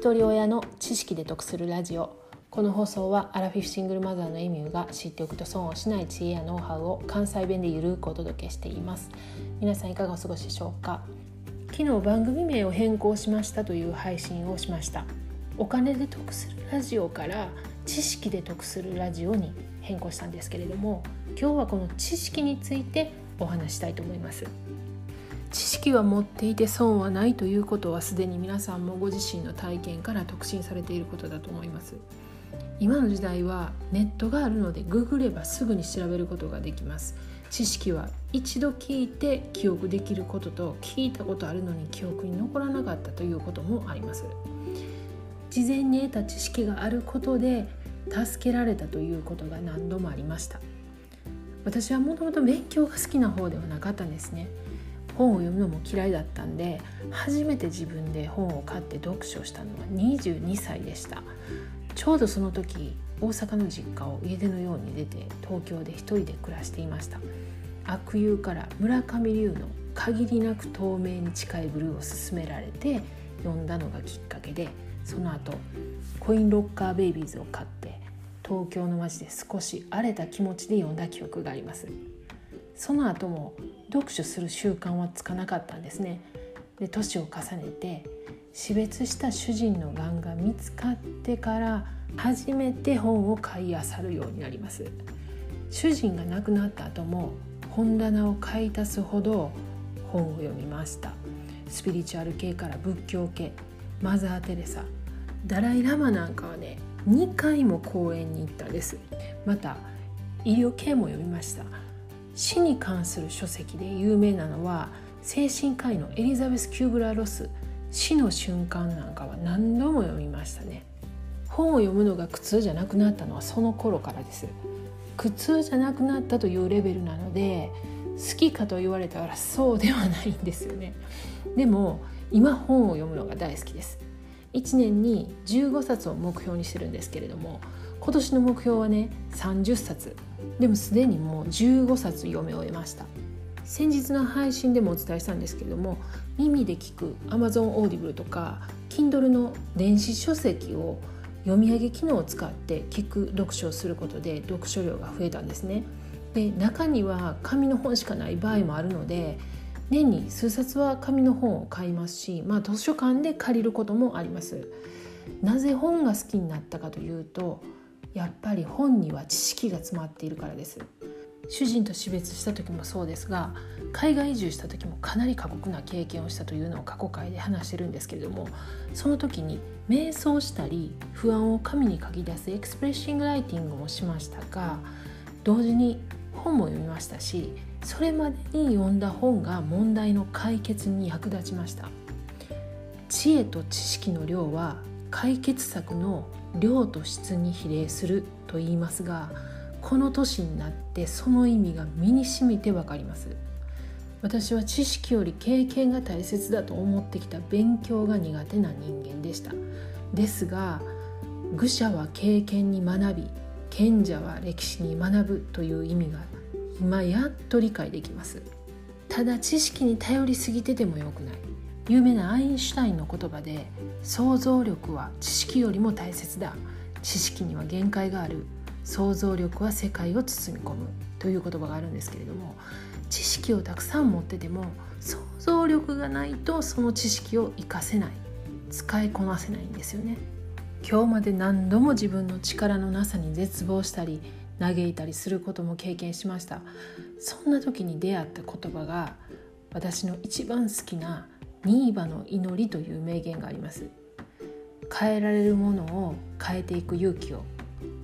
一人親の知識で得するラジオ。この放送はアラフィフシングルマザーのエミューが知っておくと損をしない知恵やノウハウを関西弁でゆるくお届けしています。皆さんいかがお過ごしでしょうか？昨日番組名を変更しましたという配信をしました。お金で得するラジオから知識で得するラジオに変更したんですけれども今日はこの知識についてお話したいと思います。知識は持っていて損はないということはすでに皆さんもご自身の体験から特進されていることだと思います。今の時代はネットがあるのでググればすぐに調べることができます。知識は一度聞いて記憶できることと聞いたことあるのに記憶に残らなかったということもあります。事前に得た知識があることで助けられたということが何度もありました。私はもともと勉強が好きな方ではなかったんですね。本を読むのも嫌いだったんで初めて自分で本を買って読書したのは22歳でした。ちょうどその時大阪の実家を家出のように出て東京で一人で暮らしていました。悪友から村上龍の「限りなく透明に近いブルー」を勧められて読んだのがきっかけでその後コインロッカーベイビーズを買って東京の街で少し荒れた気持ちで読んだ記憶があります。その後も読書する習慣はつかなかったんですね。で年を重ねて死別した主人のがんが見つかってから初めて本を買い漁るようになります。主人が亡くなった後も本棚を買い足すほど本を読みました。スピリチュアル系から仏教系マザー・テレサダライ・ラマなんかはね2回も講演に行ったんです。また医療系も読みました。死に関する書籍で有名なのは精神科医のエリザベス・キューブラ・ロス死の瞬間なんかは何度も読みましたね。本を読むのが苦痛じゃなくなったのはその頃からです。苦痛じゃなくなったというレベルなので好きかと言われたらそうではないんですよね。でも今本を読むのが大好きです。1年に15冊を目標にしてるんですけれども今年の目標はね30冊。でもすでにもう15冊読み終えました。先日の配信でもお伝えしたんですけれども耳で聞く Amazon Audible とか Kindle の電子書籍を読み上げ機能を使って聞く読書をすることで読書量が増えたんですね。で中には紙の本しかない場合もあるので年に数冊は紙の本を買いますし、まあ、図書館で借りることもあります。なぜ本が好きになったかというとやっぱり本には知識が詰まっているからです。主人と死別した時もそうですが海外移住した時もかなり過酷な経験をしたというのを過去回で話してるんですけれどもその時に瞑想したり不安を紙に書き出すエクスプレッシングライティングもしましたが同時に本も読みましたしそれまでに読んだ本が問題の解決に役立ちました。知恵と知識の量は解決策の量と質に比例すると言いますがこの年になってその意味が身にしみてわかります。私は知識より経験が大切だと思ってきた勉強が苦手な人間でした。ですが愚者は経験に学び賢者は歴史に学ぶという意味が今やっと理解できます。ただ知識に頼りすぎててもよくない。有名なアインシュタインの言葉で想像力は知識よりも大切だ。知識には限界がある。想像力は世界を包み込む。という言葉があるんですけれども知識をたくさん持ってても想像力がないとその知識を活かせない。使いこなせないんですよね。今日まで何度も自分の力のなさに絶望したり嘆いたりすることも経験しました。そんな時に出会った言葉が私の一番好きなニーバの祈りという名言があります。変えられるものを変えていく勇気を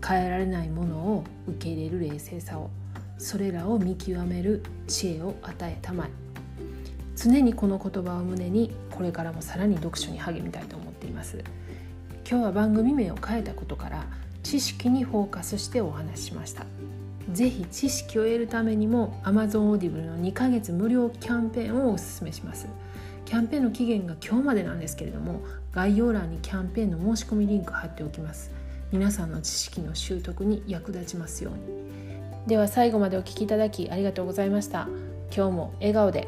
変えられないものを受け入れる冷静さをそれらを見極める知恵を与えたまえ。常にこの言葉を胸にこれからもさらに読書に励みたいと思っています。今日は番組名を変えたことから知識にフォーカスしてお話ししました。是非知識を得るためにも Amazon Audible の2ヶ月無料キャンペーンをおすすめします。キャンペーンの期限が今日までなんですけれども概要欄にキャンペーンの申し込みリンク貼っておきます。皆さんの知識の習得に役立ちますように。では最後までお聴きいただきありがとうございました。今日も笑顔で。